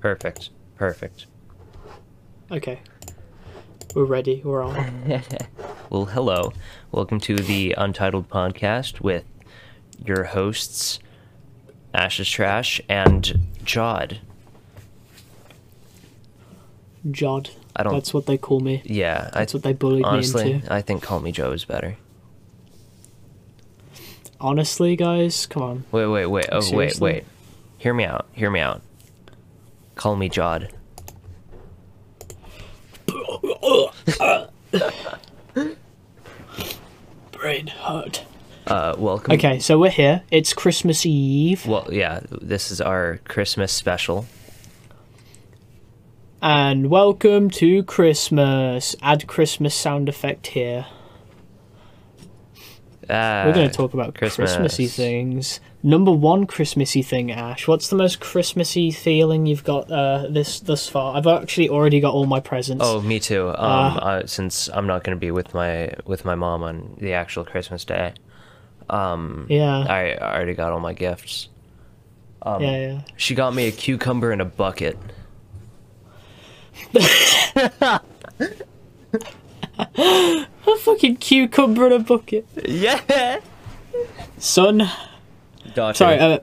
Perfect. Perfect. Okay. We're ready. We're on. Well, hello. Welcome to the Untitled Podcast with your hosts, Ash's Trash and Jod. Jod. I don't- That's what they call me. Yeah, That's I, what they bullied honestly, me into. I think Call Me Joe is better. Honestly, guys, come on. Wait, wait, wait. Oh, wait, wait. Hear me out. Hear me out. Call me Jod. Brain hurt. Uh, welcome. Okay, so we're here. It's Christmas Eve, Well, yeah, this is our Christmas special. and welcome to Christmas. Add Christmas sound effect here. Uh, We're going to talk about Christmas. Christmassy things. Number one Christmassy thing, Ash. What's the most Christmassy feeling you've got uh, this thus far? I've actually already got all my presents. Oh, me too. Um, Uh, uh, since I'm not going to be with my with my mom on the actual Christmas day, yeah, I I already got all my gifts. Um, yeah, yeah. She got me a cucumber in a bucket. A fucking cucumber in a bucket, Yeah. son. Daughter. Sorry, uh,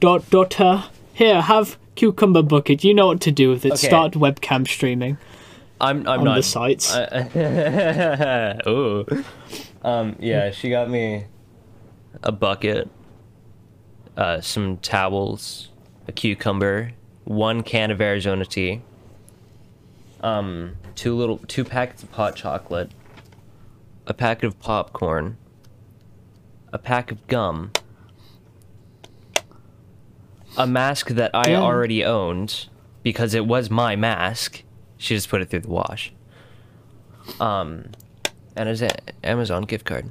da- daughter. Here, have cucumber bucket. You know what to do with it. Okay. Start webcam streaming I'm I'm on not. the sites. Ooh. Um. Yeah. She got me a bucket, uh, some towels, a cucumber, one can of Arizona tea. Um, two little two packets of hot chocolate, a packet of popcorn, a pack of gum, a mask that I Yeah. already owned because it was my mask. She just put it through the wash. Um, and it's an Amazon gift card.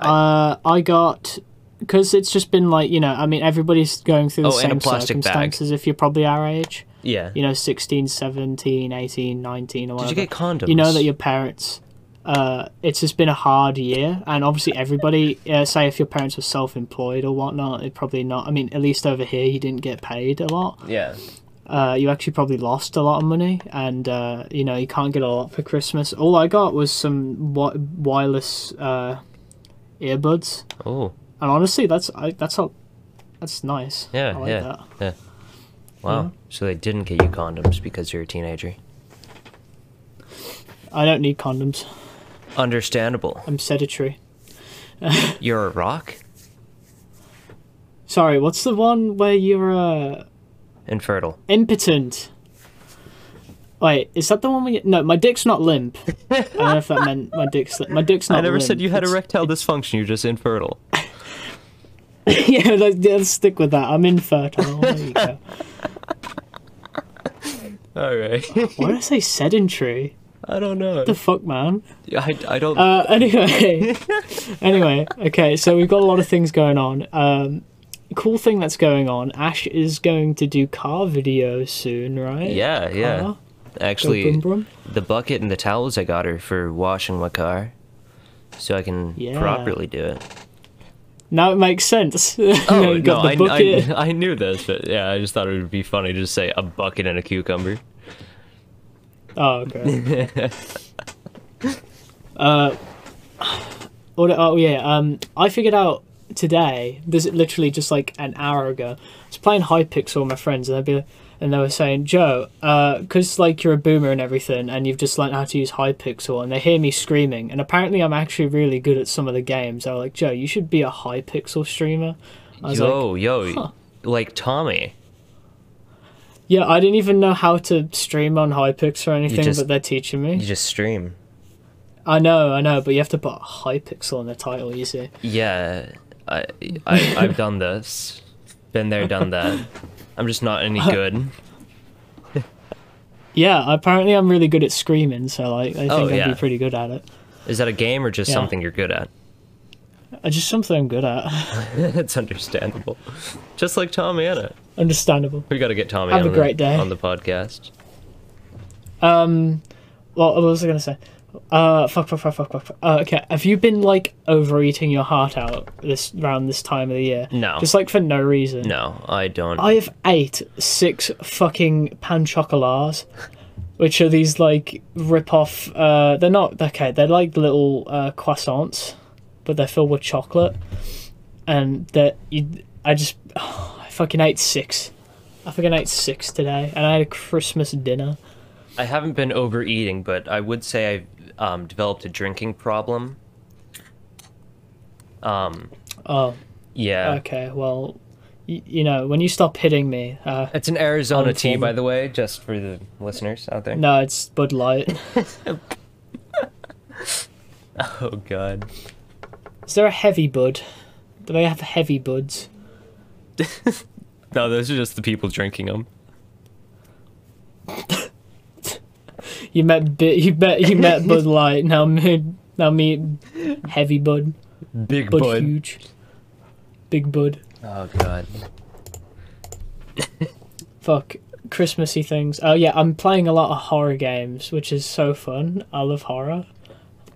Uh, I got because it's just been like you know. I mean, everybody's going through the Oh, same plastic bag. circumstances. If you're probably our age, Yeah. you know, 16, 17, 18, 19, or Did whatever. you get condoms? You know that your parents. Uh, it's just been a hard year, and obviously everybody. Uh, say if your parents were self-employed or whatnot, it probably not. I mean, at least over here, you didn't get paid a lot. Yeah. uh, you actually probably lost a lot of money, and uh, you know you can't get a lot for Christmas. All I got was some wi- wireless uh, earbuds, Oh. and honestly, that's I, that's all, that's nice. Yeah. I like yeah. that. Yeah. Wow. So they didn't get you condoms because you're a teenager. I don't need condoms. Understandable. I'm sedentary. You're a rock. Sorry, what's the one where you're uh, Infertile. impotent? Wait, is that the one we? No, my dick's not limp. I don't know if that meant my dick's li- my dick's not. I never limp. said you had It's- erectile dysfunction. You're just infertile. yeah, let's, let's stick with that. I'm infertile. There you go. All right. Why did I say sedentary? I don't know. the fuck, man? I, I don't. Uh, anyway, anyway, okay. So we've got a lot of things going on. Um, cool thing that's going on. Ash is going to do car videos soon, right? yeah. Yeah. Car? Actually, boom boom. the bucket and the towels I got her for washing my car, so I can Yeah. properly do it. Now it makes sense. Oh got no, the I. I, I knew this, but yeah, I just thought it would be funny to just say a bucket and a cucumber. Oh, okay. uh, oh yeah. Um, I figured out today. This is literally just like an hour ago. I was playing Hypixel with my friends, and they'd be, and they were saying, Joe, because like you're a boomer and everything, and you've just learned how to use Hypixel, and they hear me screaming, and apparently I'm actually really good at some of the games. They were like, Joe, you should be a Hypixel streamer. I was like, Yo, yo, huh. like Tommy. Yeah, I didn't even know how to stream on Hypixel or anything, just- but they're teaching me. You just stream. I know, I know, but you have to put Hypixel in the title, you see. Yeah, I, I I've done this, been there, done that. I'm just not any good. Yeah, apparently I'm really good at screaming, so like I oh, think Oh, I'd be pretty good at it. Is that a game or just Yeah. something you're good at? Uh, just something I'm good at. It's understandable. Just like TommyInnit. Understandable. We got to get Tommy Have a great day. on the podcast. Um, well, what was I gonna say? Uh, fuck, fuck, fuck, fuck, fuck. fuck. Uh, okay, have you been like overeating your heart out this around this time of the year? No. Just like for no reason. No, I don't. I have ate six fucking pan chocolats, which are these like rip off. Uh, they're not okay. They're like little uh, croissants, but they're filled with chocolate, and that you. I just, I fucking ate six. I fucking ate six today, and I had a Christmas dinner. I haven't been overeating, but I would say I've um, developed a drinking problem. Um, Oh, yeah. okay. Well, y- you know, when you stop hitting me, uh, It's an Arizona tea, by the way, just for the listeners out there. no, it's Bud Light. Oh god. Is there a heavy bud? Do they have heavy buds? No, those are just the people drinking them. You met Bi- you met you met Bud Light. Now me now me heavy Bud. Big Bud bud. huge. Big Bud. Oh god. Fuck Christmassy things. Oh yeah, I'm playing a lot of horror games, which is so fun. I love horror.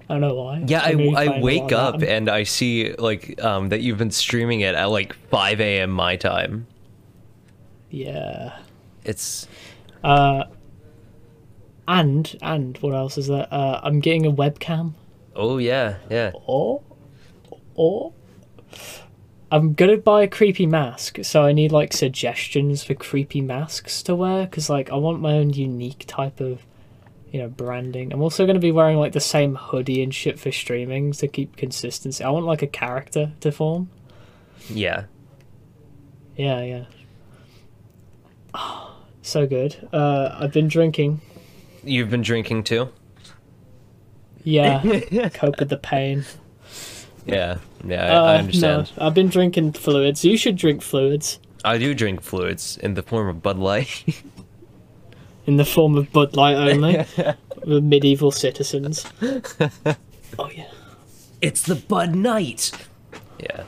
I don't know why. Yeah, I, I wake up that. and I see like um that you've been streaming it at like 5 a.m. my time. Yeah. It's Uh. And and what else is that? Uh, I'm getting a webcam. oh yeah yeah. or or I'm gonna buy a creepy mask, so I need like suggestions for creepy masks to wear because like I want my own unique type of you know branding. I'm also gonna be wearing like the same hoodie and shit for streaming to keep consistency. I want like a character to form. Yeah. Yeah, yeah. so good. Uh, I've been drinking. You've been drinking too? Yeah, cope with the pain. Yeah. Yeah, I, Uh, I understand. No, I've been drinking fluids. You should drink fluids. I do drink fluids in the form of Bud Light. in the form of Bud Light only. the medieval citizens. Oh yeah. it's the Bud Night. Yeah.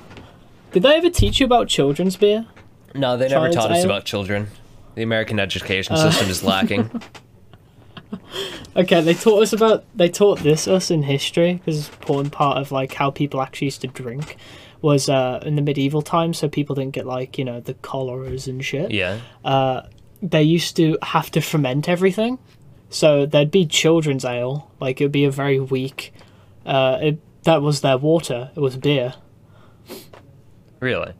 Did they ever teach you about children's beer? No, they never Child's taught us ale? about children. The American education Uh. system is lacking. Okay, they taught us about they taught this us in history because it's important part of like how people actually used to drink was uh in the medieval times so people didn't get like you know the choleras and shit. yeah. They used to have to ferment everything, so there'd be children's ale like it would be a very weak. Uh, it, that was their water. It was beer. Really?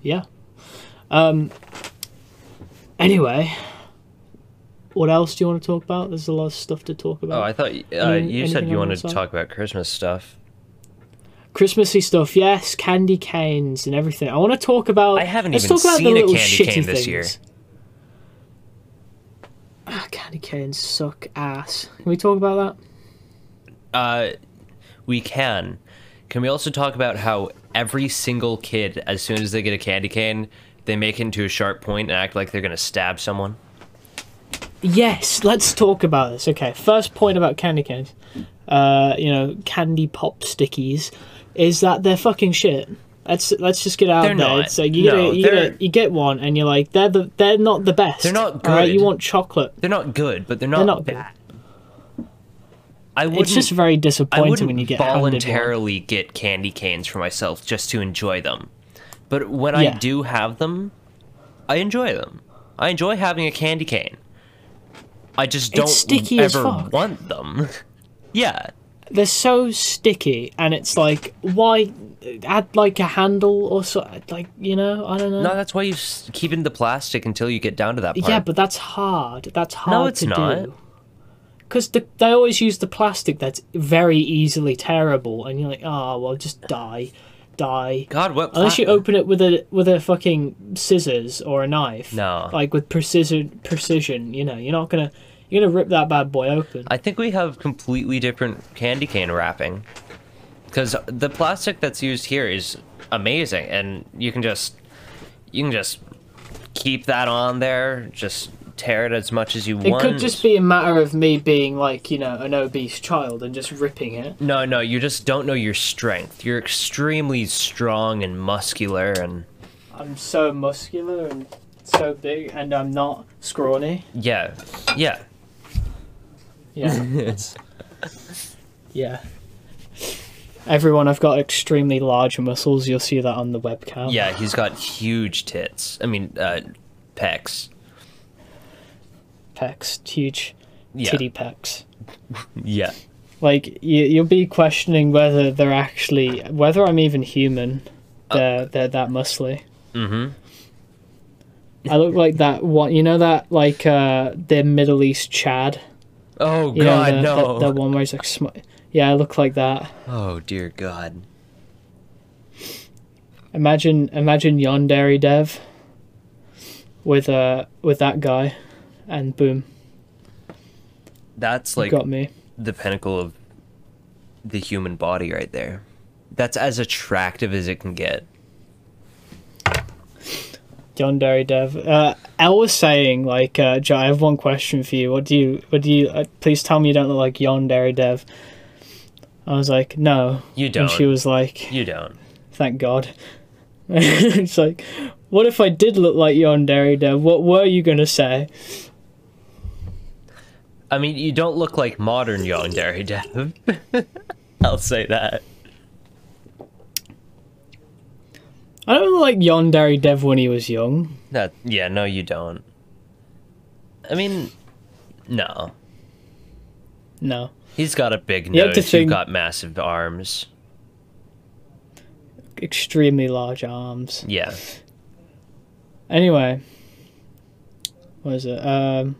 Yeah. Um. Anyway, what else do you want to talk about? There's a lot of stuff to talk about. Oh, I thought uh, Any- you said you wanted to talk about Christmas stuff. Christmassy stuff, yes, candy canes and everything. I want to talk about. I haven't let's even talk about the seen a little candy shitty cane this year. Ah, candy canes suck ass. Can we talk about that? Uh, we can. Can we also talk about how every single kid, as soon as they get a candy cane, they make it into a sharp point and act like they're gonna stab someone? Yes, let's talk about this. Okay, first point about candy canes. Uh, you know, candy pop stickies, is that they're fucking shit. Let's let's just get out They're there. not. So you get a, you, get they're- a, you get one, and you're like, they're the they're not the best. They're not All right, you want chocolate. They're not good, but they're not, They're not good. bad. I wouldn't. It's just very I disappointing when you get handed voluntarily get candy canes for myself just to enjoy them. But when I do have them, I enjoy them. I enjoy having a candy cane. I just don't ever want them. yeah. They're so sticky and it's like why add like a handle or so like you know i don't know No, that's why you s- keep in the plastic until you get down to that part. yeah but that's hard that's hard No, it's to not. because the, they always use the plastic that's very easily tearable and you're like oh well just die die God, what? unless you open it with a with a fucking scissors or a knife No. like with precision precision you know you're not gonna you're gonna rip that bad boy open I think we have completely different candy cane wrapping. Because the plastic that's used here is amazing, and you can just you can just keep that on there, just tear it as much as you It want. It could just be a matter of me being like, you know, an obese child and just ripping it. No, no, you just don't know your strength. You're extremely strong and muscular, and I'm so muscular and so big, and I'm not scrawny. yeah, yeah. Yeah. that's- Yeah. Everyone, I've got extremely large muscles. You'll see that on the webcam. Yeah, he's got huge tits. I mean, uh, pecs. Pecs, huge Yeah. titty pecs. Yeah. Like you, you'll be questioning whether they're actually whether I'm even human. Uh, They're they're that muscly. Mm-hmm. I look like that one. You know that like uh the Middle East Chad. Oh You God, know the, no. the one where he's like, sm- yeah, I look like that. Oh dear God. Imagine imagine Yandere Dev with uh with that guy, and boom, That's you like got me. the pinnacle of the human body right there. That's as attractive as it can get. Yandere Dev. Uh, Elle was saying like, uh, Joe, I have one question for you. What do you what do you? Uh, please tell me you don't look like Yandere Dev. I was like, no. You don't. she was like, You don't. thank God. it's like, what if I did look like Yandere Dev? What were you gonna say? I mean, you don't look like modern Yandere Dev. I'll say that. I don't like Yandere Dev when he was young. That yeah, no, you don't. I mean, no. No. He's got a big You nose. You've think- got massive arms. Extremely large arms. Yeah. Anyway. What is it? Um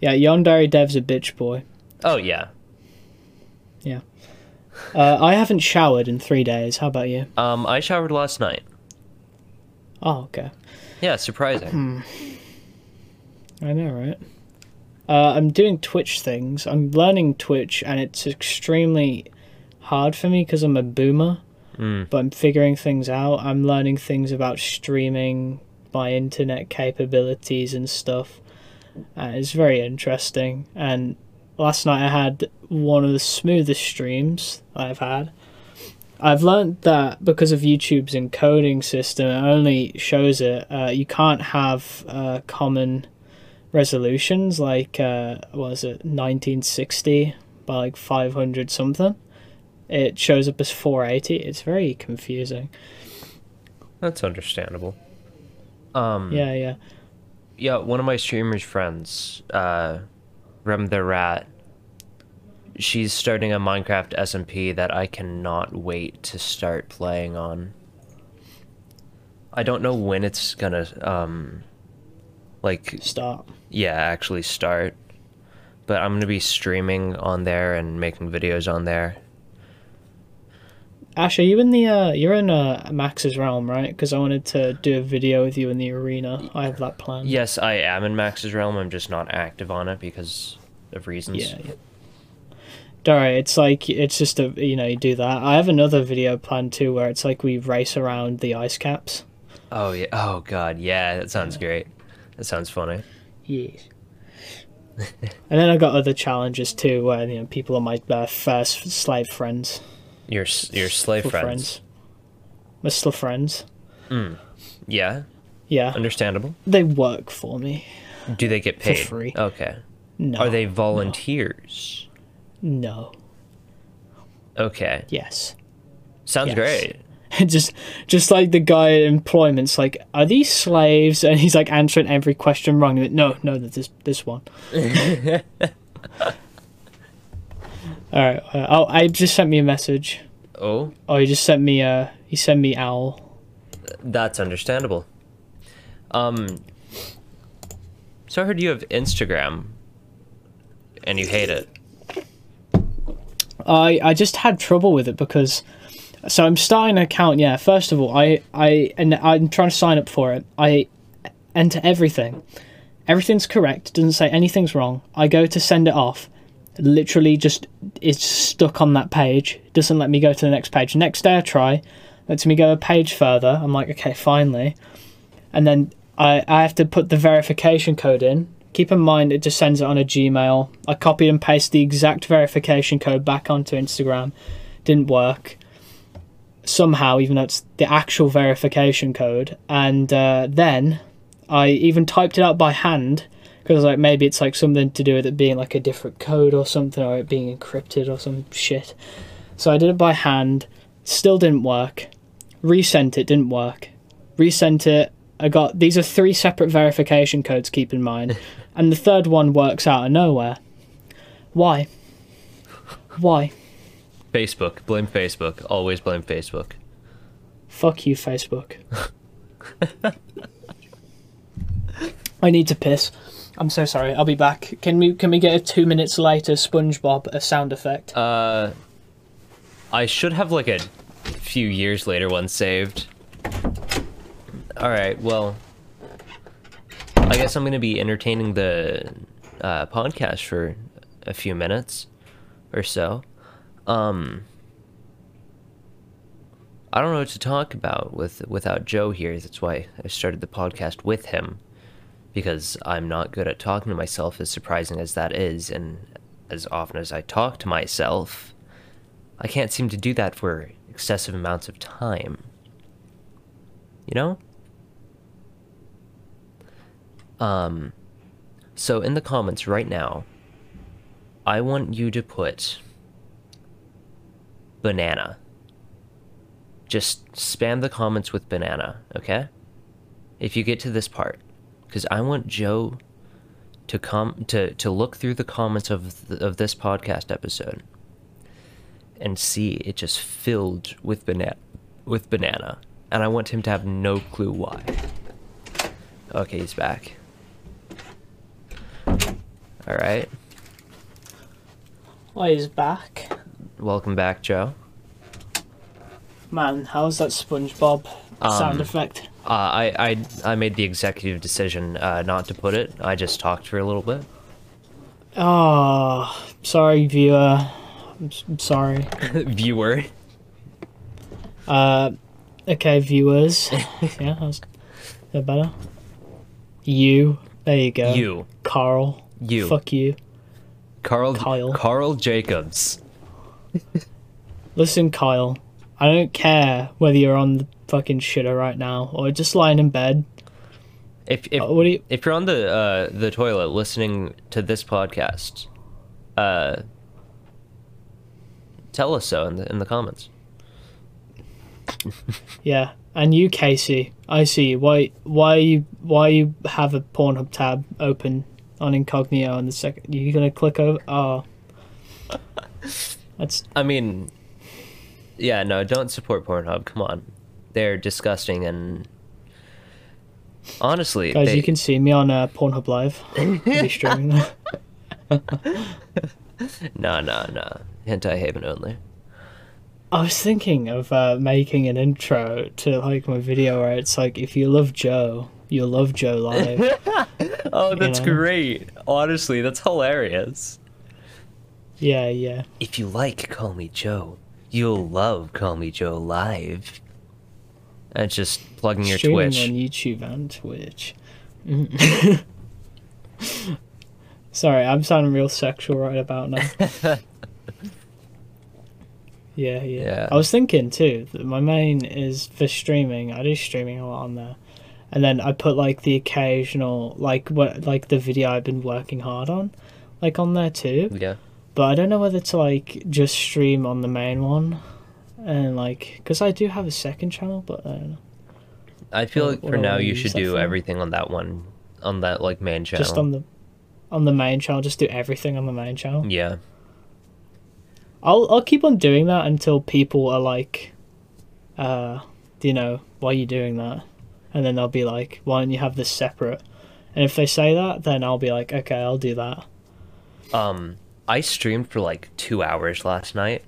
Yeah, Yandere Dev's a bitch boy. Oh yeah. yeah. Uh, I haven't showered in three days. How about you? Um, I showered last night. Oh, okay. Yeah, surprising. I know, right? Uh, I'm doing Twitch things. I'm learning Twitch, and it's extremely hard for me because I'm a boomer. Mm. But I'm figuring things out. I'm learning things about streaming, my internet capabilities and stuff. Uh, it's very interesting. And last night I had one of the smoothest streams I've had. I've learned that because of YouTube's encoding system, it only shows it. Uh, you can't have uh, common resolutions like uh, what was it 1960 by like 500 something. It shows up as 480. It's very confusing. That's understandable. Um, Yeah, yeah. yeah, one of my streamers' friends, uh, Rem the Rat, she's starting a Minecraft SMP that I cannot wait to start playing on. I don't know when it's gonna, um, like, Start. yeah, actually start. But I'm gonna be streaming on there and making videos on there. Ash, are you in the uh you're in uh Max's realm, right? Because I wanted to do a video with you in the arena. I have that plan. Yes, I am in Max's realm. I'm just not active on it because of reasons. Yeah, yeah. Don't it's like it's just a you know, you do that. I have another video planned too where it's like we race around the ice caps. Oh yeah. Oh god. Yeah, that sounds great. That sounds funny. Yes. and then I got other challenges too where you know people are my uh, first slave friends. Your your slave For friends. My slave friends. Hmm. Yeah, Yeah. understandable. They work for me. Do they get paid? free. Okay. No. Are they volunteers? No. Okay. Yes. Sounds Yes. great. just just like the guy at employment's like, are these slaves? And he's like answering every question wrong. Like, no, no, this this one. All right. Uh, oh, I just sent me a message. Oh, Oh, he just sent me a he sent me owl. that's understandable. Um. So I heard you have Instagram, and you hate it. I I just had trouble with it because so I'm starting an account. Yeah, first of all, I I and I'm trying to sign up for it. I enter everything. Everything's correct. Doesn't say anything's wrong. I go to send it off. Literally, just it's stuck on that page. Doesn't let me go to the next page. Next day I try. Lets me go a page further. I'm like, okay, finally. And then I I have to put the verification code in. Keep in mind, it just sends it on a Gmail. I copied and pasted the exact verification code back onto Instagram. Didn't work. Somehow, even though it's the actual verification code. And uh, then I even typed it out by hand because like maybe it's like something to do with it being like a different code or something, or it being encrypted or some shit. So I did it by hand. Still didn't work. Resent it. Didn't work. Resent it. I got these are three separate verification codes. Keep in mind, and the third one works out of nowhere. Why? Why? Facebook. Blame Facebook. Always blame Facebook. Fuck you, Facebook. I need to piss. I'm so sorry. I'll be back. Can we can we get a two minutes later SpongeBob a sound effect? Uh, I should have like a few years later one saved. All right. Well, I guess I'm gonna be entertaining the uh, podcast for a few minutes or so. Um, I don't know what to talk about with without Joe here. That's why I started the podcast with him because I'm not good at talking to myself, as surprising as that is, and as often as I talk to myself, I can't seem to do that for excessive amounts of time. You know? Um, so in the comments right now, I want you to put banana. Just spam the comments with banana, okay? If you get to this part because I want Joe to come to to look through the comments of of this podcast episode and see it just filled with banana with banana, and I want him to have no clue why. Okay, he's back. All right. Oh, he's back. Welcome back, Joe. Man, how's that SpongeBob sound Um, effect? Uh, I, I I made the executive decision uh, not to put it. I just talked for a little bit. Oh, sorry, viewer. I'm, I'm sorry. Viewer. Uh, okay, viewers. yeah, how's that better? You. There you go. You. Carl. You. Fuck you. Carl. Kyle. Carl Jacobs. Listen, Kyle. I don't care whether you're on the fucking shitter right now or just lying in bed. If if Uh, you? if you're on the uh, the toilet listening to this podcast, uh, tell us so in the in the comments. Yeah, and you, Casey. I see. you. Why? Why you? Why you have a Pornhub tab open on incognito on the second? You're gonna click over? Oh, that's I mean, yeah, no, don't support Pornhub. Come on, they're disgusting and honestly, guys. they- You can see me on uh, Pornhub Live. Be streaming no, no, no, hentai haven only. I was thinking of uh, making an intro to like my video where it's like, if you love Joe, you'll love Joe live. Oh, that's know? great. Honestly, that's hilarious. yeah, yeah. If you like Call Me Joe, you'll love Call Me Joe live. That's just plugging your Streaming Twitch. on YouTube and Twitch. Mm. Sorry, I'm sounding real sexual right about now. yeah, yeah, Yeah. I was thinking too that my main is for streaming. I do streaming a lot on there, and then I put like the occasional like what like the video I've been working hard on, like on there too. Yeah. But I don't know whether to like just stream on the main one, and like because I do have a second channel, but I don't know. I feel like for now you should do everything on that one, on that like main channel. just on the on the main channel just do everything on the main channel Yeah. i'll i'll keep on doing that until people are like uh do you know why are you doing that and then they'll be like why don't you have this separate and if they say that then i'll be like okay i'll do that Um, I streamed for like two hours last night,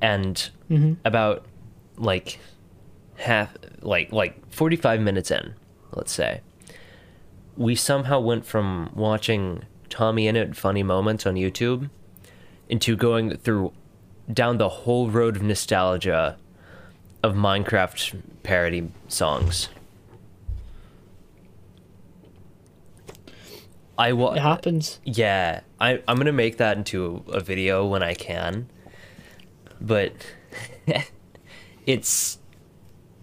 and Mhm. about like half, like like forty five minutes in, let's say, we somehow went from watching TommyInnit funny moments on YouTube into going through down the whole road of nostalgia of Minecraft parody songs. I it happens yeah, I I'm gonna make that into a video when I can. But it's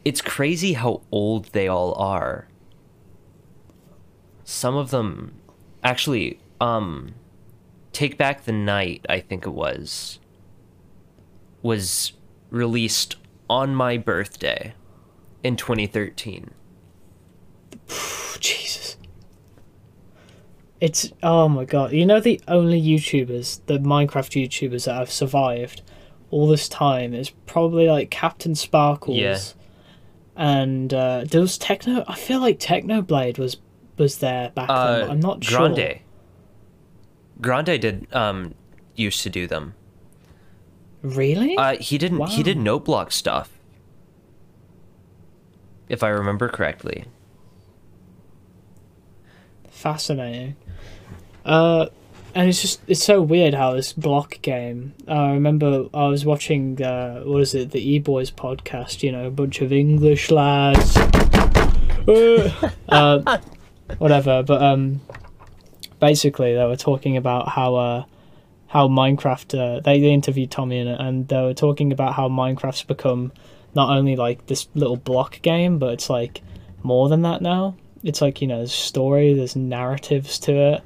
it's crazy how old they all are. Some of them actually, um, Take Back the Night, I think it was, was released on my birthday in 2013. Oh, Jesus. It's oh my god! You know the only YouTubers, the Minecraft YouTubers that have survived all this time is probably like CaptainSparklez. Yeah. And uh, there was Techno. I feel like Technoblade was was there back Uh, then. I'm not Grande. sure. Grande did um used to do them. Really? Uh, he didn't. He did note block stuff. If I remember correctly. Fascinating. Uh, and it's just it's so weird how this block game. I remember I was watching uh, what is it the E Boys podcast. You know, a bunch of English lads. Uh, uh, whatever, but um, basically they were talking about how uh how Minecraft. Uh, they they interviewed TommyInnit, and they were talking about how Minecraft's become not only like this little block game, but it's like more than that now. It's like you know, there's story, there's narratives to it.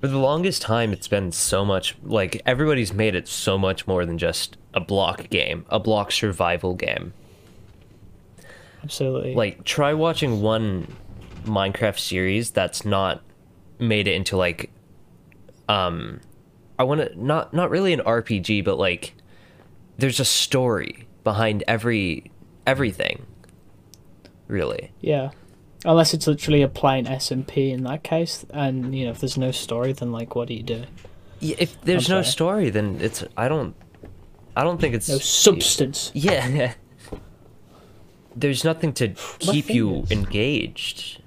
For the longest time, it's been so much like everybody's made it so much more than just a block game, a block survival game. Absolutely. Like, try watching one Minecraft series that's not made it into like, um, I want to not not really an RPG, but like, there's a story behind every everything. Really, yeah. Unless it's literally a plain SMP in that case, and you know, if there's no story, then like, what do you do? Yeah, if there's no story, then it's I don't, I don't think it's No substance. Yeah. There's nothing to keep you engaged.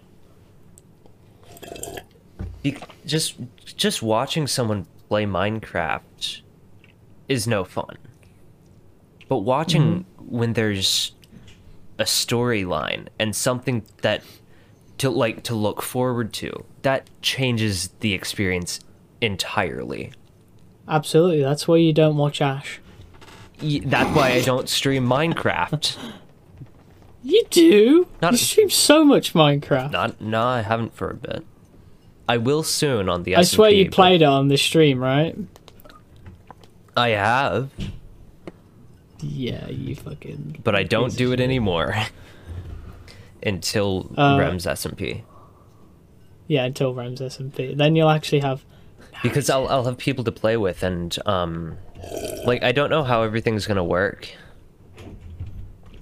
Be- just just watching someone play Minecraft is no fun. But watching mm-hmm. when there's a storyline and something that to like to look forward to, that changes the experience entirely. Absolutely. That's why you don't watch Ash. Y- That's why I don't stream Minecraft. You do. Not- you stream so much Minecraft. Not, no, I haven't for a bit. I will soon on the. I swear SMP, you but played it on the stream, right? I have, Yeah, you fucking. but I don't do it shit. anymore until Uh, Rems SMP Yeah, until Rams SMP. Then you'll actually have. because I'll I'll have people to play with and um, like I don't know how everything's gonna work,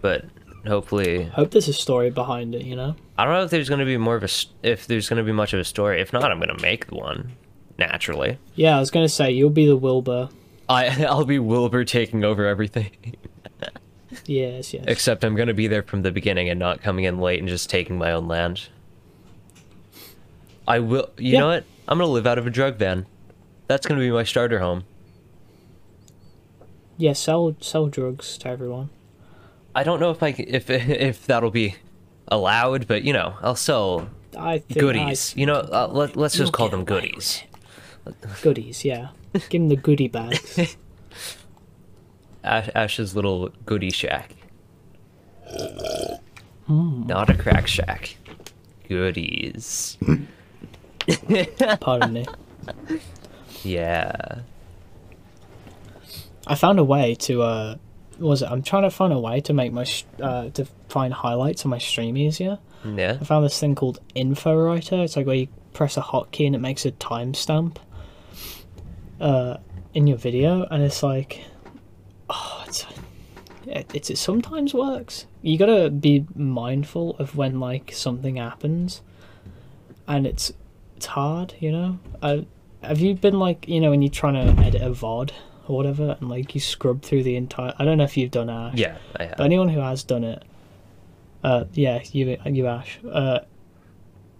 but hopefully Hope there's a story behind it. You know. I don't know if there's gonna be more of a if there's gonna be much of a story. If not, I'm gonna make one naturally. Yeah, I was gonna say you'll be the Wilbur. I I'll be Wilbur taking over everything. Yes, yes. Except I'm gonna be there from the beginning and not coming in late and just taking my own land. I will. You Yeah. know what? I'm gonna live out of a drug van. That's gonna be my starter home. yeah, sell sell drugs to everyone. I don't know if I if if that'll be allowed, but you know, I'll sell I think goodies. I, You know, uh, let, let's just call them goodies. goodies. Yeah, give them the goodie bags. Ash, Ash's little goodie shack. Hmm. Not a crack shack. Goodies. Pardon me. Yeah. I found a way to uh, was it? I'm trying to find a way to make my uh to find highlights on my stream easier. Yeah. I found this thing called Info Writer. It's like where you press a hotkey and it makes a timestamp uh, in your video, and it's like, oh, it's it, it's it sometimes works. You gotta be mindful of when like something happens, and it's it's hard, you know. I, have you been like you know when you're trying to edit a VOD or whatever, and like you scrub through the entire? I don't know if you've done Ash. Yeah, I have. But anyone who has done it, uh, yeah, you, you Ash, uh,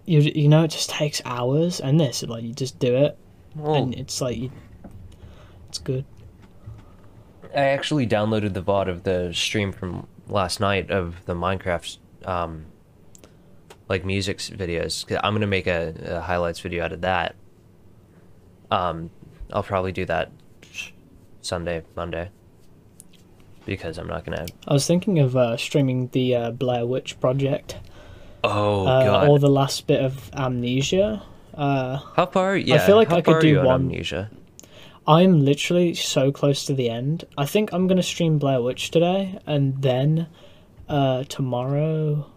you, you know, it just takes hours, and this, like, you just do it, Well, and it's like, you, it's good. I actually downloaded the VOD of the stream from last night of the Minecraft, um, like music videos. 'Cause I'm gonna make a, a highlights video out of that. Um, I'll probably do that Sunday, Monday, because I'm not gonna. I was thinking of uh, streaming the uh, Blair Witch Project, Oh uh, god. or the last bit of Amnesia, Uh, How far? Yeah. I feel like how I could do on one. Amnesia. I'm literally so close to the end. I think I'm gonna stream Blair Witch today, and then uh, tomorrow.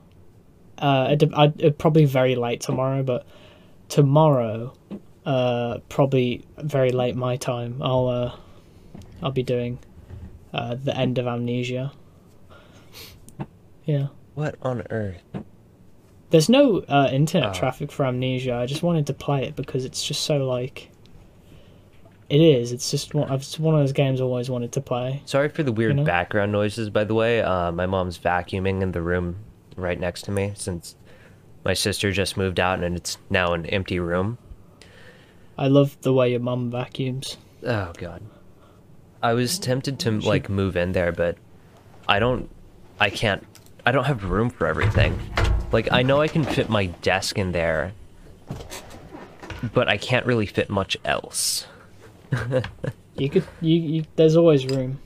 Uh, it, I, it probably very late tomorrow, but tomorrow, uh, probably very late my time. I'll uh, I'll be doing uh, the end of Amnesia. Yeah. What on earth? There's no uh, internet Oh. traffic for Amnesia. I just wanted to play it because it's just so like. It is. It's just one. It's one of those games I always wanted to play. Sorry for the weird know? background noises, by the way. Uh, my mom's vacuuming in the room right next to me since my sister just moved out and it's now an empty room. I love the way your mum vacuums. Oh god. I was tempted to like move in there, but I don't I can't I don't have room for everything. Like I know I can fit my desk in there, but I can't really fit much else. You could. You, you. There's always room.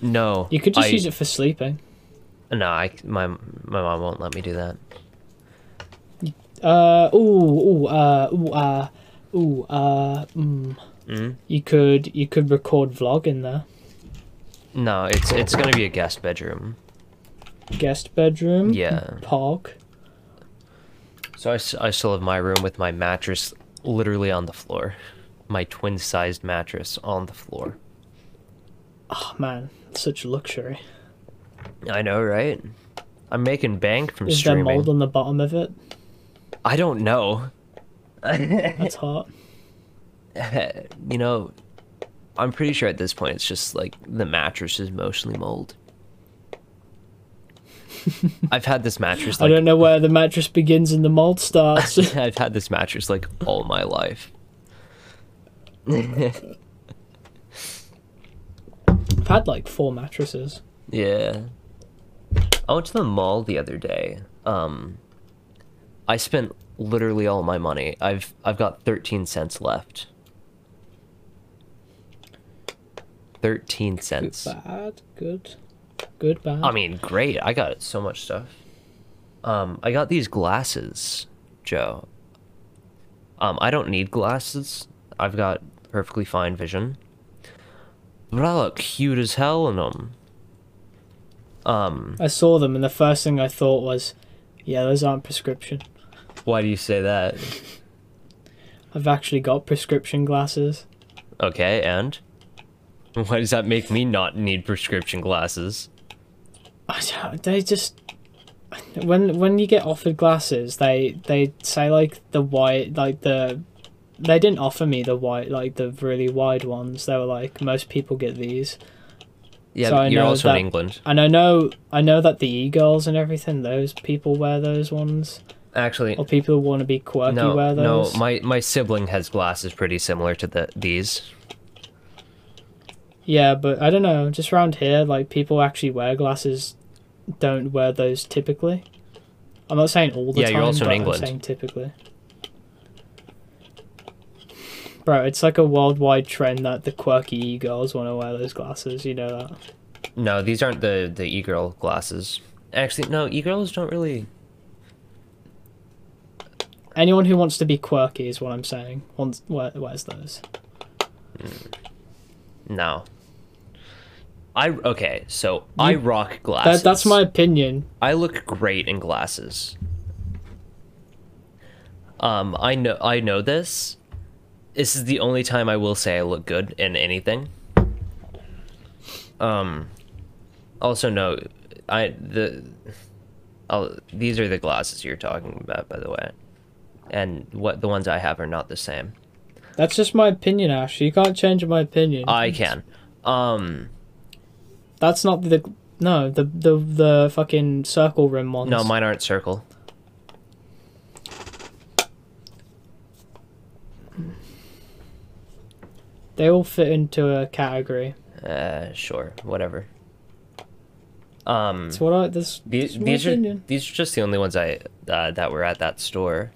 No. You could just I, use it for sleeping. No, I my my mom won't let me do that. Uh. Ooh. Ooh. Uh. Ooh. Uh. Ooh. Uh. Mm. Mm? You could. You could record vlog in there. No, it's it's to be a guest bedroom. Guest bedroom. Yeah. Park. So I, I still have my room with my mattress literally on the floor. My twin-sized mattress on the floor. Oh man, such luxury. I know, right? I'm making bank from streaming. Is there mold on the bottom of it? I don't know. That's hot. you know, I'm pretty sure at this point it's just like the mattress is mostly mold. I've had this mattress I don't know where the mattress begins and the mold starts. I've had this mattress like all my life. I've had like four mattresses. Yeah. I went to the mall the other day. Um I spent literally all my money. I've I've got 13 cents left. 13 Good, cents. bad, good, good, bad. I mean, great. I got so much stuff. Um, I got these glasses, Joe. Um, I don't need glasses. I've got perfectly fine vision. But I look cute as hell in them. Um, I saw them, and the first thing I thought was, "Yeah, those aren't prescription." why do you say that? I've actually got prescription glasses. Okay, and why does that make me not need prescription glasses? They just when when you get offered glasses, they they say like the white like the they didn't offer me the white like the really wide ones. They were like most people get these, Yeah, So you're also in England. and I know I know that the e girls and everything those people wear those ones, Actually, or people who want to be quirky no, wear no. those. My my sibling has glasses pretty similar to the these. Yeah, but I don't know. Just around here, like people actually wear glasses, don't wear those typically. I'm not saying all the Yeah, time. you're also in England. I'm saying typically. Bro, it's like a worldwide trend that the quirky e girls want to wear those glasses. You know that. No, these aren't the the e-girl glasses. Actually, no, e-girls don't really. Anyone who wants to be quirky is what I'm saying. Wants wear, wears those. No. I okay, so I rock glasses. That, that's my opinion. I look great in glasses. Um, I know I know this. This is the only time I will say I look good in anything. Um, also no, I the, oh these are the glasses you're talking about, by the way, and what the ones I have are not the same. That's just my opinion, Ash. You can't change my opinion. I can. Um, That's not the no the the the fucking circle rim ones. no, mine aren't circle. They all fit into a category. Uh, sure, whatever. Um, That's what I. This. these these are these are just the only ones I uh, that were at that store.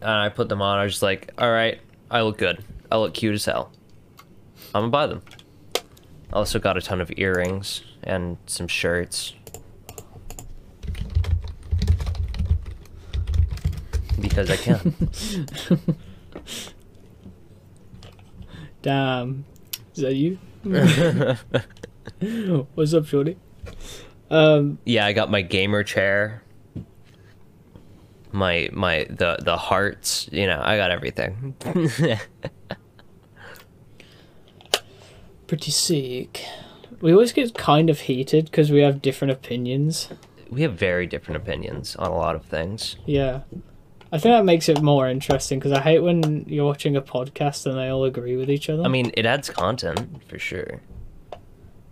And I put them on. I was just like, all right, I look good. I look cute as hell. I'm gonna buy them. I also got a ton of earrings and some shirts. because I can. Damn. Is that you? What's up, Shorty? Um, yeah, I got my gamer chair. My my the the hearts, you know, I got everything. pretty sick. We always get kind of heated because we have different opinions. we have very different opinions on a lot of things. Yeah. I think that makes it more interesting because I hate when you're watching a podcast and they all agree with each other. I mean, it adds content for sure.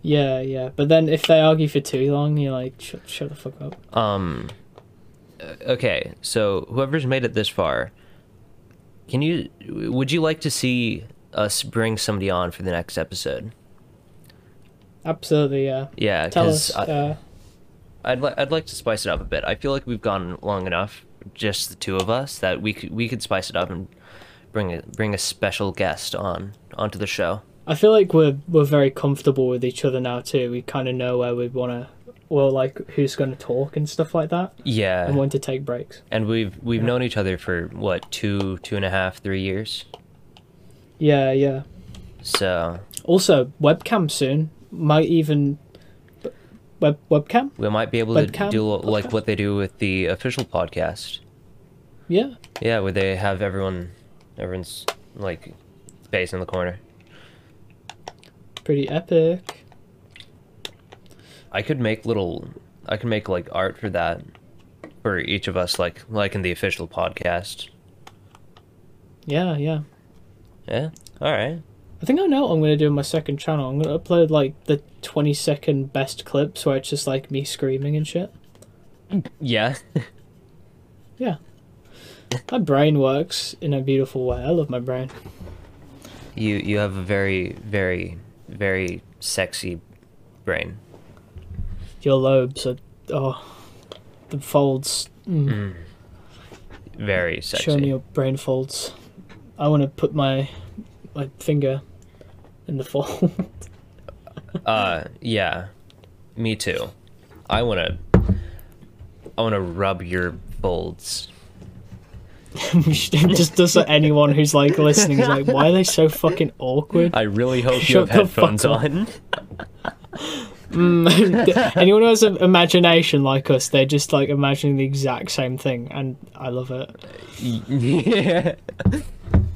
yeah, yeah. But then if they argue for too long, you're like, shut, shut the fuck up. Um uh, okay, so whoever's made it this far, can you would you like to see us bring somebody on for the next episode? Absolutely, yeah. Yeah, Tell us. Uh, I'd li- I'd like to spice it up a bit. I feel like we've gone long enough, just the two of us, that we could we could spice it up and bring a bring a special guest on onto the show. I feel like we're we're very comfortable with each other now too. We kind of know where we want to, well, like who's going to talk and stuff like that, Yeah, and when to take breaks. and we've we've Yeah. known each other for what two two and a half three years. Yeah, yeah. So Also, webcam soon. Might even web webcam. we might be able to Webcam do like podcast? what they do with the official podcast. Yeah, Yeah, where they have everyone, everyone's like face in the corner. pretty epic. I could make little, I could make like art for that, for each of us, like like in the official podcast. Yeah, yeah. Yeah. All right. I think I know what I'm gonna do on my second channel. I'm gonna upload like the 20 second best clips where it's just like me screaming and shit. Yeah. Yeah. My brain works in a beautiful way. I love my brain. you you have a very very very sexy brain. Your lobes are oh the folds. Mm. Mm. Very sexy. Show me your brain folds. I want to put my my finger in the fold. Uh, yeah, me too. I wanna, I wanna rub your folds. Just does anyone who's like listening is like, why are they so fucking awkward? I really hope you Shut have the headphones on. Mm, anyone who has an imagination like us, they're just like imagining the exact same thing, and I love it. yeah.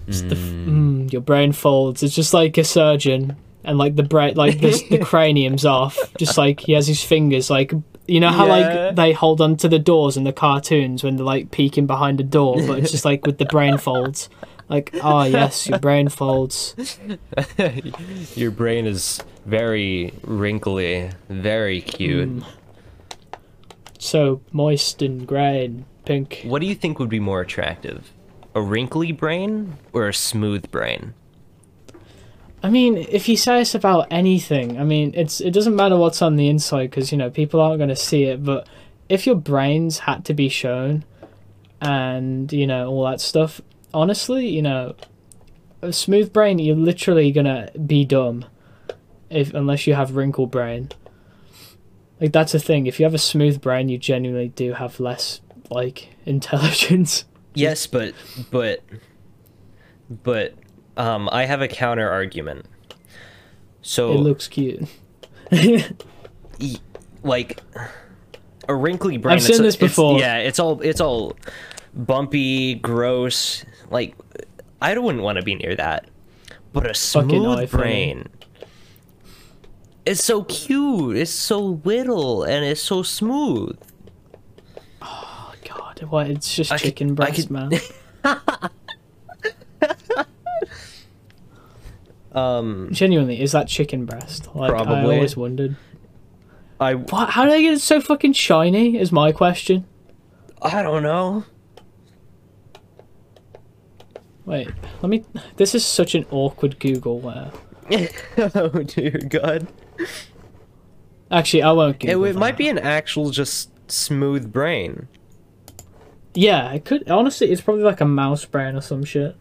It's the f- mm, your brain folds. It's just like a surgeon, and like the brain, like the, the cranium's off. Just like he has his fingers, like you know how Yeah. like they hold onto the doors in the cartoons when they're like peeking behind a door, but it's just like with the brain folds. Like, oh yes, your brain folds. Your brain is very wrinkly, very cute. Mm. So moist and grey and pink. What do you think would be more attractive? A wrinkly brain or a smooth brain? I mean, if you say it's about anything, I mean, it's it doesn't matter what's on the inside because you know people aren't going to see it. But if your brains had to be shown, and you know all that stuff, honestly, you know, a smooth brain, you're literally gonna be dumb, if unless you have wrinkled brain. Like that's a thing. If you have a smooth brain, you genuinely do have less like intelligence. Yes, but but but um I have a counter argument. So It looks cute. like a wrinkly brain I've seen it's- this it's- before. yeah, it's all it's all bumpy, gross. Like I wouldn't want to be near that. But a smooth brain it's so cute. It's so little and it's so smooth. God, what? It's just I chicken I breast, could- man. Um Genuinely, is that chicken breast? Like, I Probably. always wondered. I What? How do they get it so fucking shiny? Is my question. I don't know. Wait, let me. This is such an awkward Google. Where oh dear god. actually, I won't It, Google. it might that. be an actual just smooth brain. Yeah, it could. Honestly, it's probably like a mouse brain or some shit.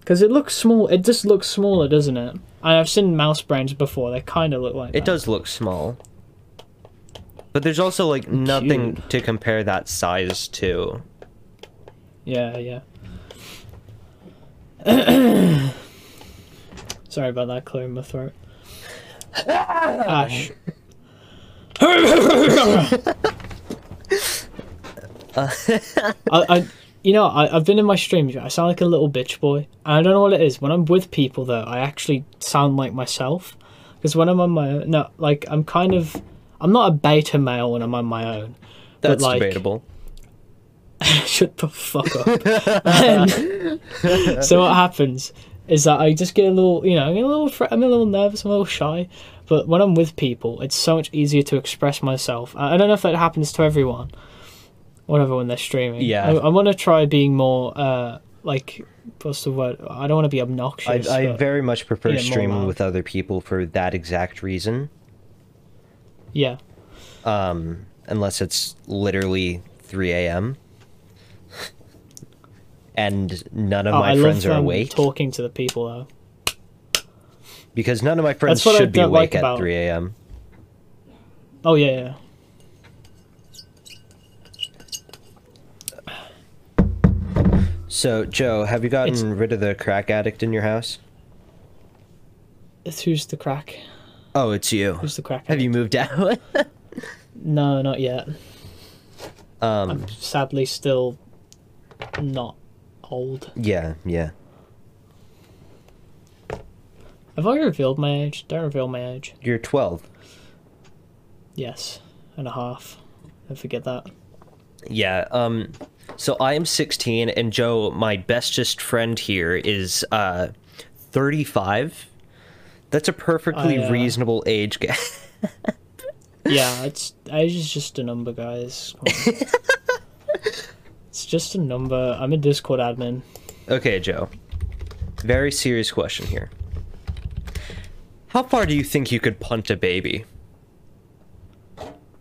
Because it looks small. It just looks smaller, doesn't it? And I've seen mouse brains before. They kind of look like. It that. does look small. But there's also like nothing Cute. to compare that size to. Yeah, yeah. Sorry about that, clearing my throat. Ash. I, I, you know, I, I've been in my streams. I sound like a little bitch boy. And I don't know what it is. When I'm with people, though, I actually sound like myself. Because when I'm on my own, no, like I'm kind of, I'm not a beta male when I'm on my own. That's like, debatable. Shut the fuck up. Um, so what happens is that I just get a little, you know, I get a little, fr- I'm a little nervous, I'm a little shy. But when I'm with people, it's so much easier to express myself. I don't know if that happens to everyone, whatever when they're streaming. Yeah. I, I want to try being more, uh, like, what's the word? I don't want to be obnoxious. I but- very much prefer yeah, streaming with other people for that exact reason. yeah. Um, unless it's literally 3 a.m. and none of Oh, my I friends are awake. talking to the people though. Because none of my friends I should be awake like at about- 3 a.m. Oh yeah, yeah. So, Joe, have you gotten It's- rid of the crack addict in your house? It's who's the crack? Oh, it's you. Who's the crack? Have you moved out? No, not yet. um, I'm sadly still not old. yeah, yeah. Have I revealed my age? Don't reveal my age. You're 12. Yes, and a half. Don't forget that. Yeah. Um. So I am 16, and Joe, my bestest friend here, is uh, 35. That's a perfectly I, uh, reasonable age gap. Yeah, it's age is just a number, guys. It's just a number. I'm a Discord admin. okay, Joe. Very serious question here. How far do you think you could punt a baby?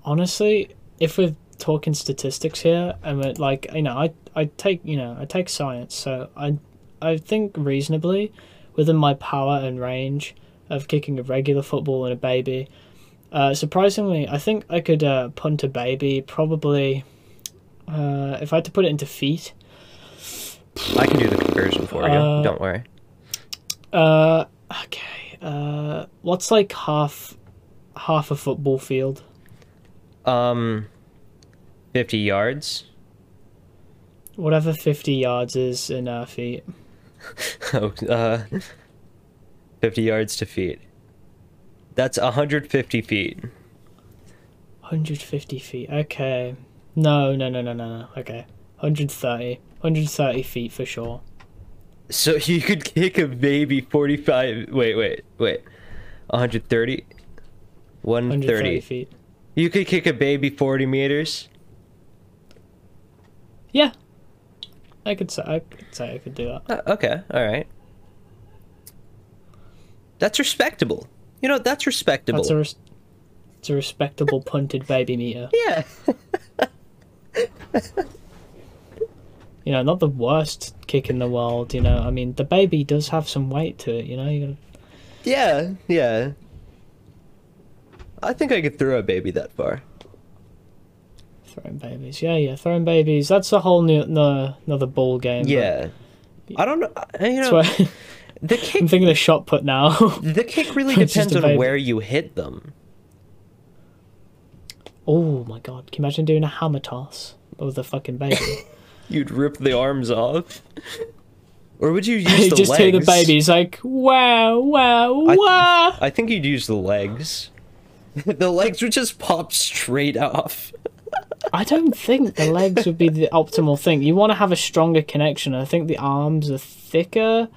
Honestly, if we're talking statistics here, and we're like, you know, I I take you know I take science, so I I think reasonably within my power and range of kicking a regular football and a baby. Uh, surprisingly, I think I could uh, punt a baby probably. Uh, if I had to put it into feet, I can do the conversion for you. Uh, Don't worry. uh, okay. Uh, what's like half, half a football field? Um, 50 yards. Whatever fifty yards is in uh, feet. Oh, uh, 50 yards to feet. That's 150 feet. 150 feet. Okay. No, no, no, no, no, no. Okay. 130. 130 feet for sure. So you could kick a baby 45. Wait, wait, wait. 130? 130 130. feet. You could kick a baby 40 meters? Yeah. I could say I could say I could do that. Uh, okay, alright. That's respectable. You know, that's respectable. That's a res- it's a respectable punted baby meter. yeah. You know, not the worst kick in the world. You know, I mean, the baby does have some weight to it. You know, you gotta Yeah, yeah. I think I could throw a baby that far. Throwing babies. Yeah, yeah, throwing babies. That's a whole new no, another ball game. but Yeah. I don't know. uh, You That's know, the I'm kick thinking of shot put now. the kick really depends on where you hit them. oh my god! Can you imagine doing a hammer toss with a fucking baby? You'd rip the arms off. Or would you use the just legs? hear the babies like wow, wow, I- wow. I think you'd use the legs. the legs would just pop straight off. I don't think the legs would be the optimal thing. You want to have a stronger connection. I think the arms are thicker,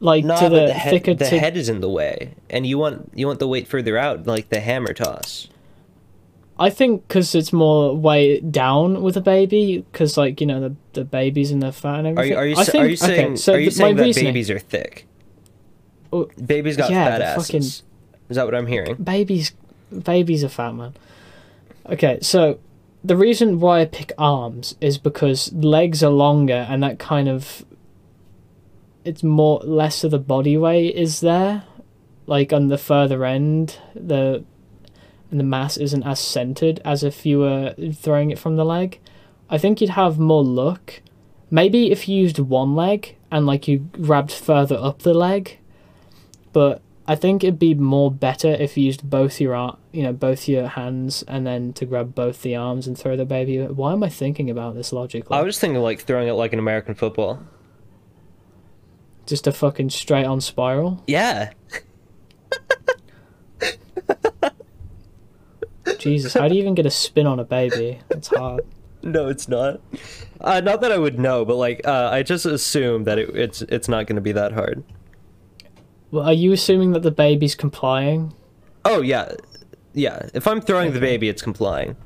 like No, to the, the, head, thicker the to. head is in the way, and you want you want the weight further out, like the hammer toss. I think because it's more weight down with a baby, because like you know the the babies and the fat and Are you everything. are you I think, are you saying okay, so are you saying that reasoning- babies are thick? Oh, Babies got yeah, fat asses. fucking- Is that what I'm hearing? babies babies are fat man okay so the reason why i pick arms is because legs are longer and that kind of it's more less of the body weight is there. Like on the further end the and the mass isn't as centered as if you were throwing it from the leg. I think you'd have more look maybe if you used one leg and like you grabbed further up the leg, but I think it'd be more better if you used both your ar- you know both your hands and then to grab both the arms and throw the baby. Why am I thinking about this logically? I was just thinking like throwing it like an American football. Just a fucking straight on spiral. Yeah. Jesus, how do you even get a spin on a baby? That's hard. No, it's not. Uh, not that I would know, but like uh, I just assume that it, it's it's not going to be that hard. Well, are you assuming that the baby's complying? Oh yeah, yeah. If I'm throwing the baby, it's complying.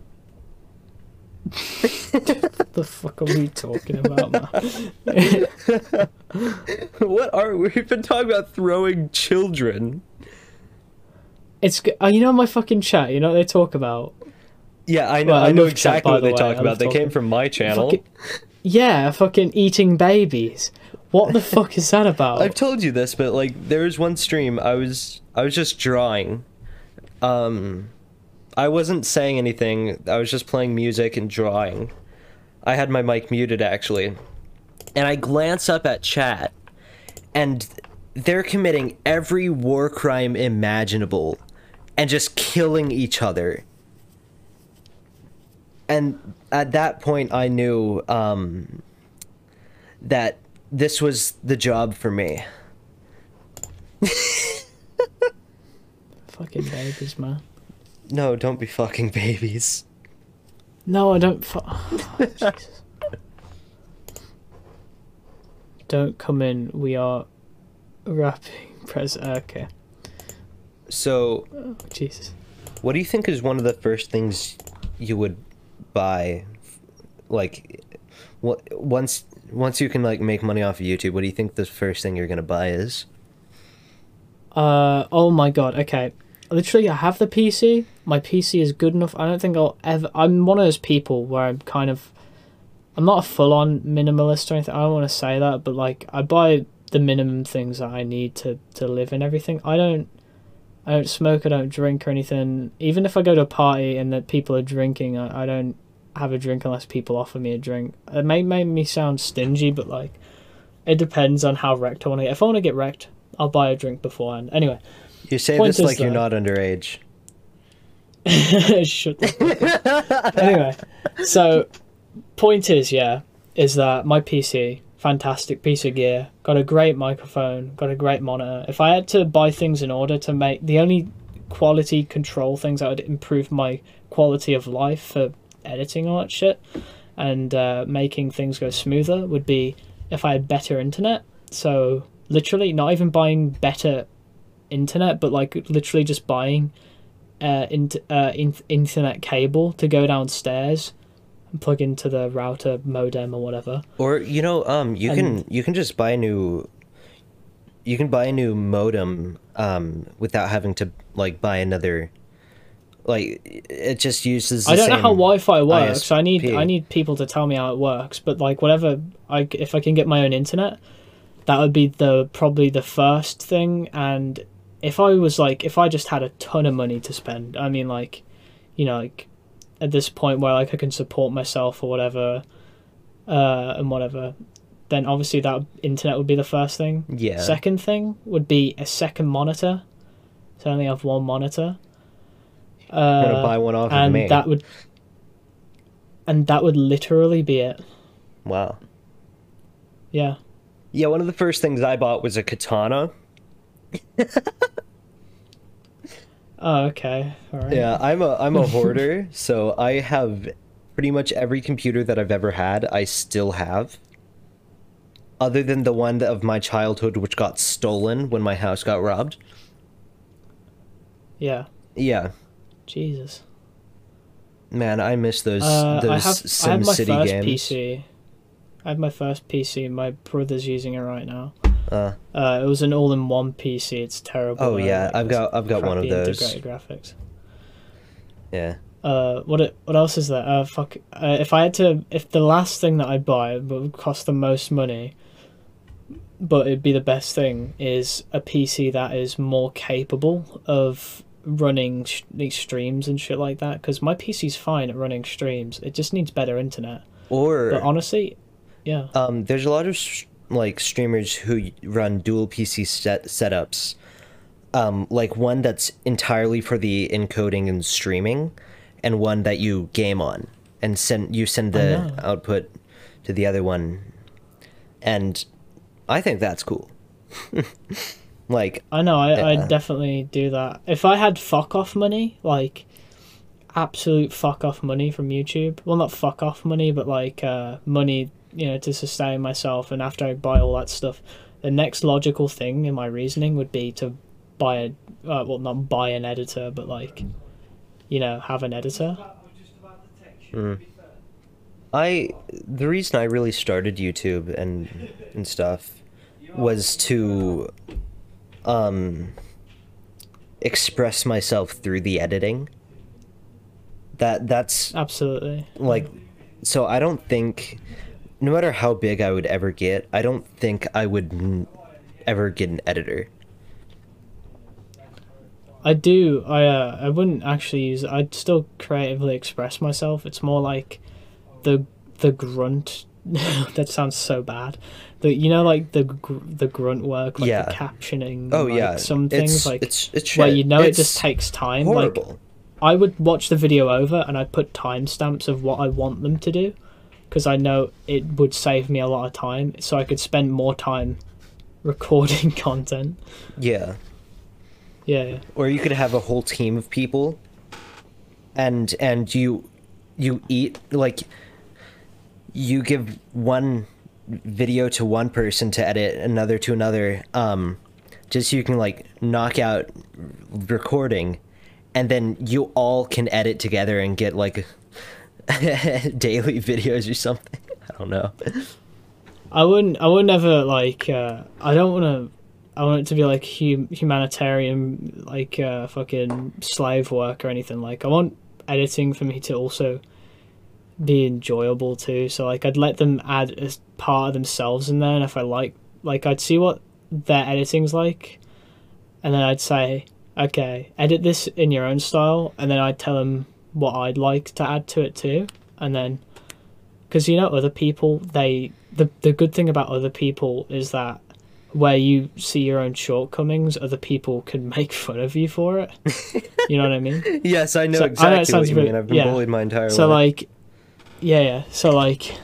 What the fuck are we talking about, man? what are we? We've been talking about throwing children? It's uh, you know my fucking chat. You know what they talk about. Yeah, I know. Well, I I know love chat, exactly what the they way. talk about. They came from my channel. Fucking- yeah, fucking eating babies. What the fuck is that about? I've told you this, but like there was one stream I was I was just drawing. Um I wasn't saying anything. I was just playing music and drawing. I had my mic muted actually. And I glance up at chat and they're committing every war crime imaginable and just killing each other. And at that point I knew um that this was the job for me. Fucking babies, man. No, don't be fucking babies. No, I don't. Fu- oh, Jesus. Don't come in. We are wrapping Pres. Okay. So, Oh, Jesus. what do you think is one of the first things you would buy? Like, what once once you can like make money off of YouTube, what do you think the first thing you're gonna buy is? Uh. Oh my god. Okay. Literally, I have the PC. My PC is good enough. I don't think I'll ever. I'm one of those people where I'm kind of. I'm not a full on minimalist or anything. I don't want to say that, but like I buy the minimum things that I need to to live and everything. I don't. I don't smoke. I don't drink or anything. Even if I go to a party and that people are drinking, I, I don't have a drink unless people offer me a drink. It may make me sound stingy, but like, it depends on how wrecked I want to get. If I want to get wrecked, I'll buy a drink beforehand. Anyway, You say this is like you're not underage. Shut the fuck up. anyway, so point is, yeah, is that my PC, fantastic piece of gear, got a great microphone, got a great monitor. If I had to buy things in order to make the only quality control things that would improve my quality of life for editing all that shit and uh, making things go smoother would be if I had better internet. So literally, not even buying better internet, but like literally just buying uh, int- uh, in- internet cable to go downstairs and plug into the router modem or whatever. Or you know, um, you can you can just buy a new. You can buy a new modem, um, without having to like buy another. Like it just uses. The I don't know how Wi-Fi works. I need I need people to tell me how it works. But like whatever, I if I can get my own internet, that would be the probably the first thing. And if I was like, if I just had a ton of money to spend, I mean like, you know, like at this point where like I can support myself or whatever, uh, and whatever, then obviously that internet would be the first thing. Yeah. Second thing would be a second monitor. So I only have one monitor. I'm Uh, gonna buy one off of and me. that would and that would literally be it Wow. yeah Yeah, one of the first things I bought was a katana. oh okay all right Yeah, I'm a I'm a hoarder, so I have pretty much every computer that I've ever had. I still have, other than the one of my childhood, which got stolen when my house got robbed. yeah Yeah, jesus. Man, I miss those uh, those have Sim have my City first games. pc i have my first pc my brother's using it right now. Uh, uh it was an all-in-one pc it's terrible. Oh, yeah, like, I've got- I've got one of those. integrated graphics. Yeah, uh what it, what else is there? Uh fuck uh, if i had to if the last thing that i buy would cost the most money but it'd be the best thing is a pc that is more capable of running sh- these streams and shit like that because my pc's fine at running streams it just needs better internet or but honestly yeah. Um, there's a lot of s- like streamers who run dual PC set setups. Um, like one that's entirely for the encoding and streaming, and one that you game on and send you send the output to the other one. And I think that's cool. like I know. I, Yeah. I definitely do that. If I had fuck off money, like absolute fuck off money from YouTube. Well, not fuck off money, but like uh, money, you know, to sustain myself. And after I buy all that stuff, the next logical thing in my reasoning would be to buy a, uh, well, not buy an editor, but like, you know, have an editor. I the reason I really started YouTube and and stuff was to um express myself through the editing. That that's Absolutely. like so I don't think no matter how big I would ever get, I don't think I would ever get an editor. I do. I uh, I wouldn't actually use. I'd still creatively express myself. It's more like the the grunt. that sounds so bad. The you know like the gr- the grunt work, like Yeah. the captioning. Oh like, yeah, some things it's, like it's it's where you know it just takes time. Like. I would watch the video over and I'd put timestamps of what I want them to do, because I know it would save me a lot of time, so I could spend more time recording content. yeah. Yeah, yeah. or you could have a whole team of people and and you you eat like you give one video to one person to edit another to another um just so you can like knock out recording and then you all can edit together and get like daily videos or something i don't know I wouldn't. I would never like. Uh, I don't want to. I want it to be like hum- humanitarian, like uh, fucking slave work or anything. Like I want editing for me to also be enjoyable too. So like I'd let them add a part of themselves in there, and if I like, like I'd see what their editing's like, and then I'd say, okay, edit this in your own style, and then I'd tell them what I'd like to add to it too, and then because you know other people they the the good thing about other people is that where you see your own shortcomings other people can make fun of you for it you know what i mean yes i know So, I know exactly what you bit- mean i've been yeah. bullied my entire so life So like yeah yeah. So like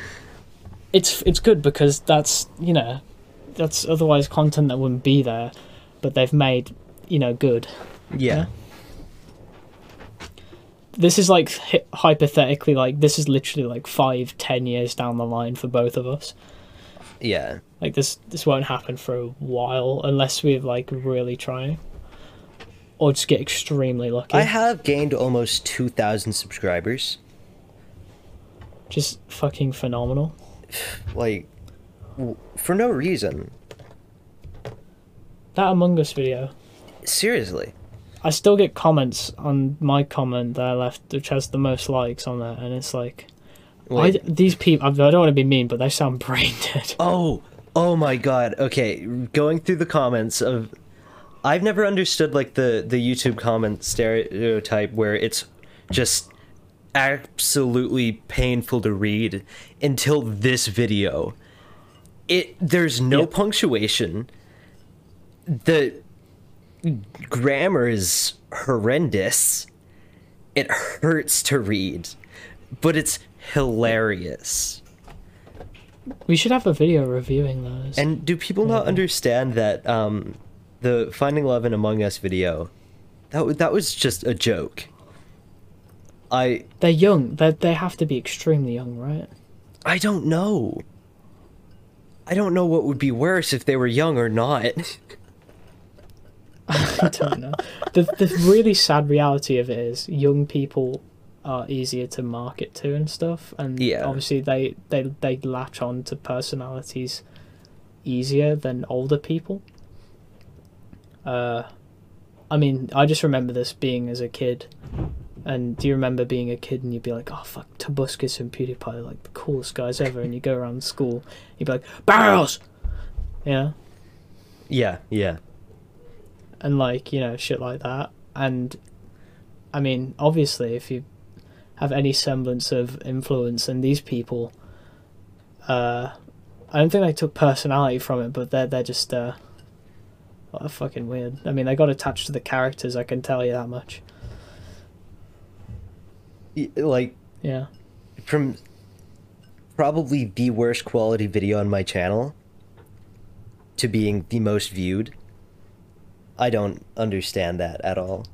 it's it's good because that's you know that's otherwise content that wouldn't be there but they've made you know good. Yeah. This is like hy- hypothetically like this is literally like five ten years down the line for both of us. Yeah. Like this, this won't happen for a while unless we're like really trying, or just get extremely lucky. I have gained almost 2,000 subscribers. Just fucking phenomenal. Like, for no reason. That Among Us video, Seriously. I still get comments on my comment that I left, which has the most likes on there, and it's like, I, these people. I don't want to be mean, but they sound brain dead. oh, oh my god. Okay, going through the comments of. I've never understood, like, the, the YouTube comment stereotype where it's just absolutely painful to read until this video. It There's no Yeah. punctuation. The grammar is horrendous. It hurts to read, but it's hilarious. We should have a video reviewing those. And do people not understand that um, the Finding Love in Among Us video, that w- that was just a joke. I They're young. They they have to be extremely young, right? I don't know. I don't know what would be worse if they were young or not. I don't know. The the really sad reality of it is young people are easier to market to and stuff, and Yeah. obviously they, they they latch on to personalities easier than older people. Uh, I mean, I just remember this being as a kid. And do you remember being a kid and you'd be like, oh fuck, Tobuscus and PewDiePie are like the coolest guys ever, and you go around school, you'd be like, barrels, yeah, yeah, yeah. and like you know shit like that and i mean obviously if you have any semblance of influence and these people uh, I don't think they took personality from it, but they're they're just uh, fucking weird. I mean, they got attached to the characters. I can tell you that much. Like Yeah. from probably the worst quality video on my channel to being the most viewed. I don't understand that at all.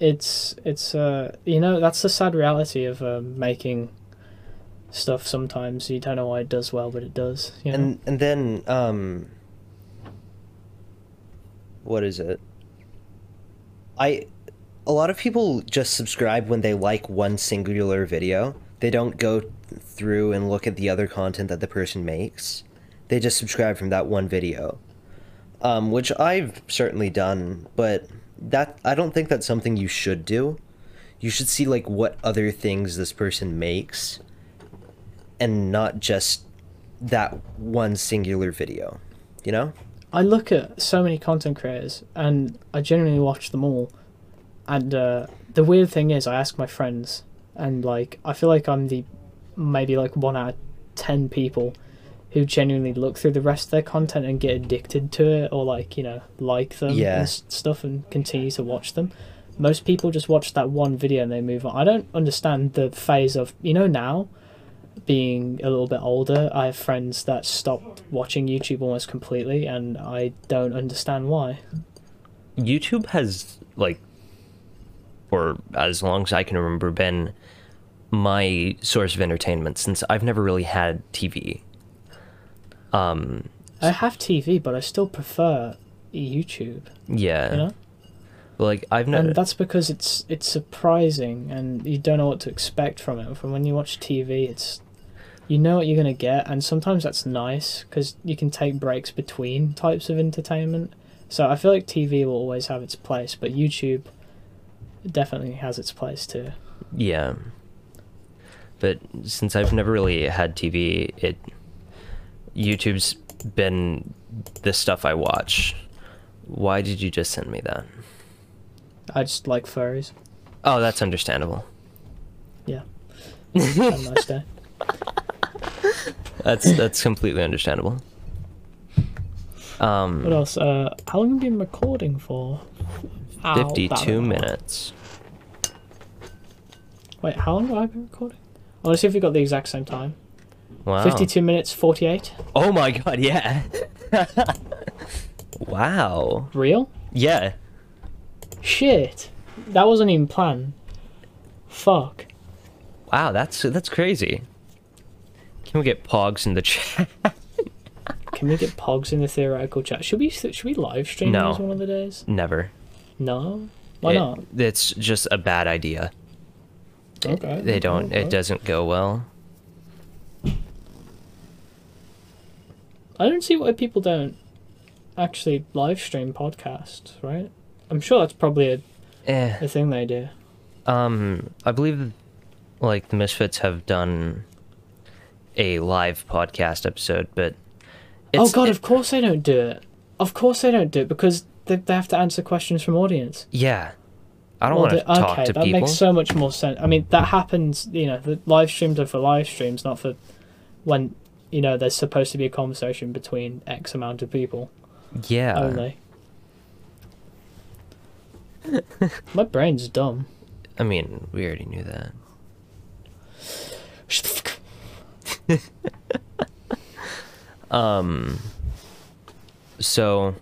it's it's uh you know that's the sad reality of um, making stuff sometimes you don't know why it does well but it does you know And and then um what is it? I a lot of people just subscribe when they like one singular video. They don't go through and look at the other content that the person makes. They just subscribe from that one video. Um, which I've certainly done, but that I don't think that's something you should do. You should see like what other things this person makes and not just that one singular video. You know? i look at so many content creators and i genuinely watch them all and uh the weird thing is i ask my friends and like i feel like i'm the maybe like one out of ten people who genuinely look through the rest of their content and get addicted to it or like you know like them Yeah. and stuff and continue to watch them. Most people just watch that one video and they move on. I don't understand the phase of you know now being a little bit older i have friends that stopped watching youtube almost completely and i don't understand why. YouTube has like for as long as I can remember been my source of entertainment since I've never really had TV. Um i have tv but i still prefer youtube yeah. you know Like I've never and that's because it's it's surprising and you don't know what to expect from it from when you watch tv it's you know what you're going to get and sometimes that's nice because you can take breaks between types of entertainment so i feel like tv will always have its place but youtube definitely has its place too Yeah. But since I've never really had TV, it YouTube's been the stuff I watch. Why did you just send me that? i just like furries Oh, that's understandable. yeah have a nice day That's that's completely understandable. Um what else uh how long have you been recording for 52 minutes. wait how long have i been recording i want to see if we got the exact same time Wow. 52 minutes 48 Oh my god, yeah. wow. real Yeah. Shit. That wasn't even planned. Fuck. Wow, that's that's crazy. Can we get Pogs in the chat? Can we get Pogs in the theoretical chat? Should we should we live stream No. these one of the days? Never. No. Why It- not? It's just a bad idea. Okay. They don't. okay. It doesn't go well. I don't see why people don't actually live stream podcasts, right? I'm sure that's probably a, Eh. a thing they do. Um, I believe, like the Misfits have done a live podcast episode, but oh god, it- of course they don't do it. Of course they don't do it because they, they have to answer questions from audience. yeah. I don't want to talk okay, to that people. makes so much more sense. I mean, that happens. You know, the live streams are for live streams, not for when you know there's supposed to be a conversation between X amount of people yeah. only. My brain's dumb. I mean, we already knew that. Shut the fuck. Um. So,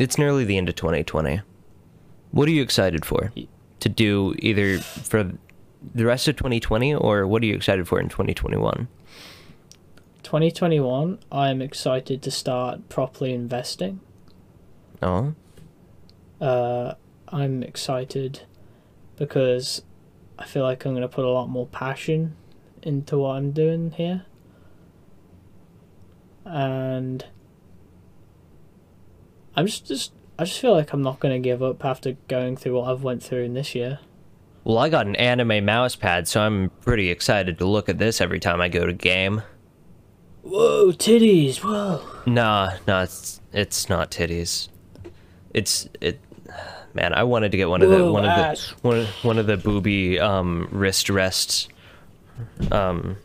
it's nearly the end of 2020. What are you excited for? To do either for the rest of 2020 or what are you excited for in 2021? 2021, I'm excited to start properly investing. Oh, Uh, I'm excited because I feel like I'm going to put a lot more passion into what I'm doing here. And I'm just, just I just feel like I'm not going to give up after going through what I've went through in this year. well, I got an anime mouse pad, so I'm pretty excited to look at this every time I go to game. Whoa, titties! Whoa. Nah, nah, it's it's not titties. It's it. Man, I wanted to get one of the Whoa, one ass. of the one one of the booby um wrist rests. Um,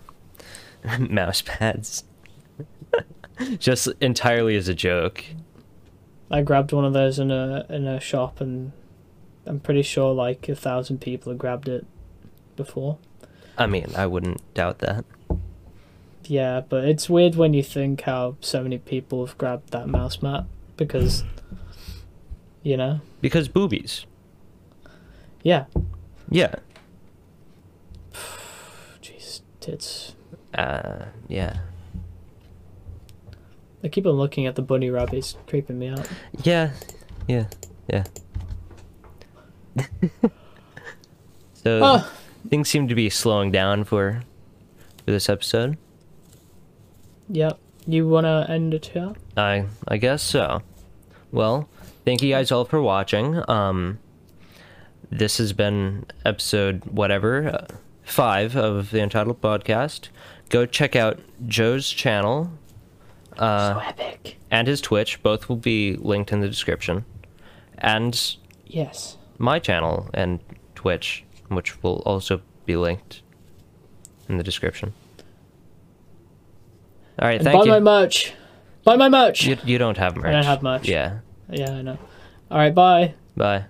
mouse pads. Just entirely as a joke. I grabbed one of those in a in a shop, and I'm pretty sure like a thousand people have grabbed it before. I mean, I wouldn't doubt that. Yeah, but it's weird when you think how so many people have grabbed that mouse mat because, you know, Because boobies. yeah. Yeah. Jeez, tits. Uh, yeah. I keep on looking at the bunny rabbits, creeping me out. Yeah. Yeah. Yeah. so Oh, things seem to be slowing down for for this episode. yep. You wanna end it here? I I guess so. Well, thank you guys all for watching. Um, this has been episode whatever uh, five of the Untitled Podcast. Go check out Joe's channel uh, so epic. and his Twitch. Both will be linked in the description, and Yes. my channel and Twitch, which will also be linked in the description. All right, And thank buy you. my merch. Buy my merch. you. You don't have merch. I don't have much. Yeah. Yeah, I know. All right, bye. Bye.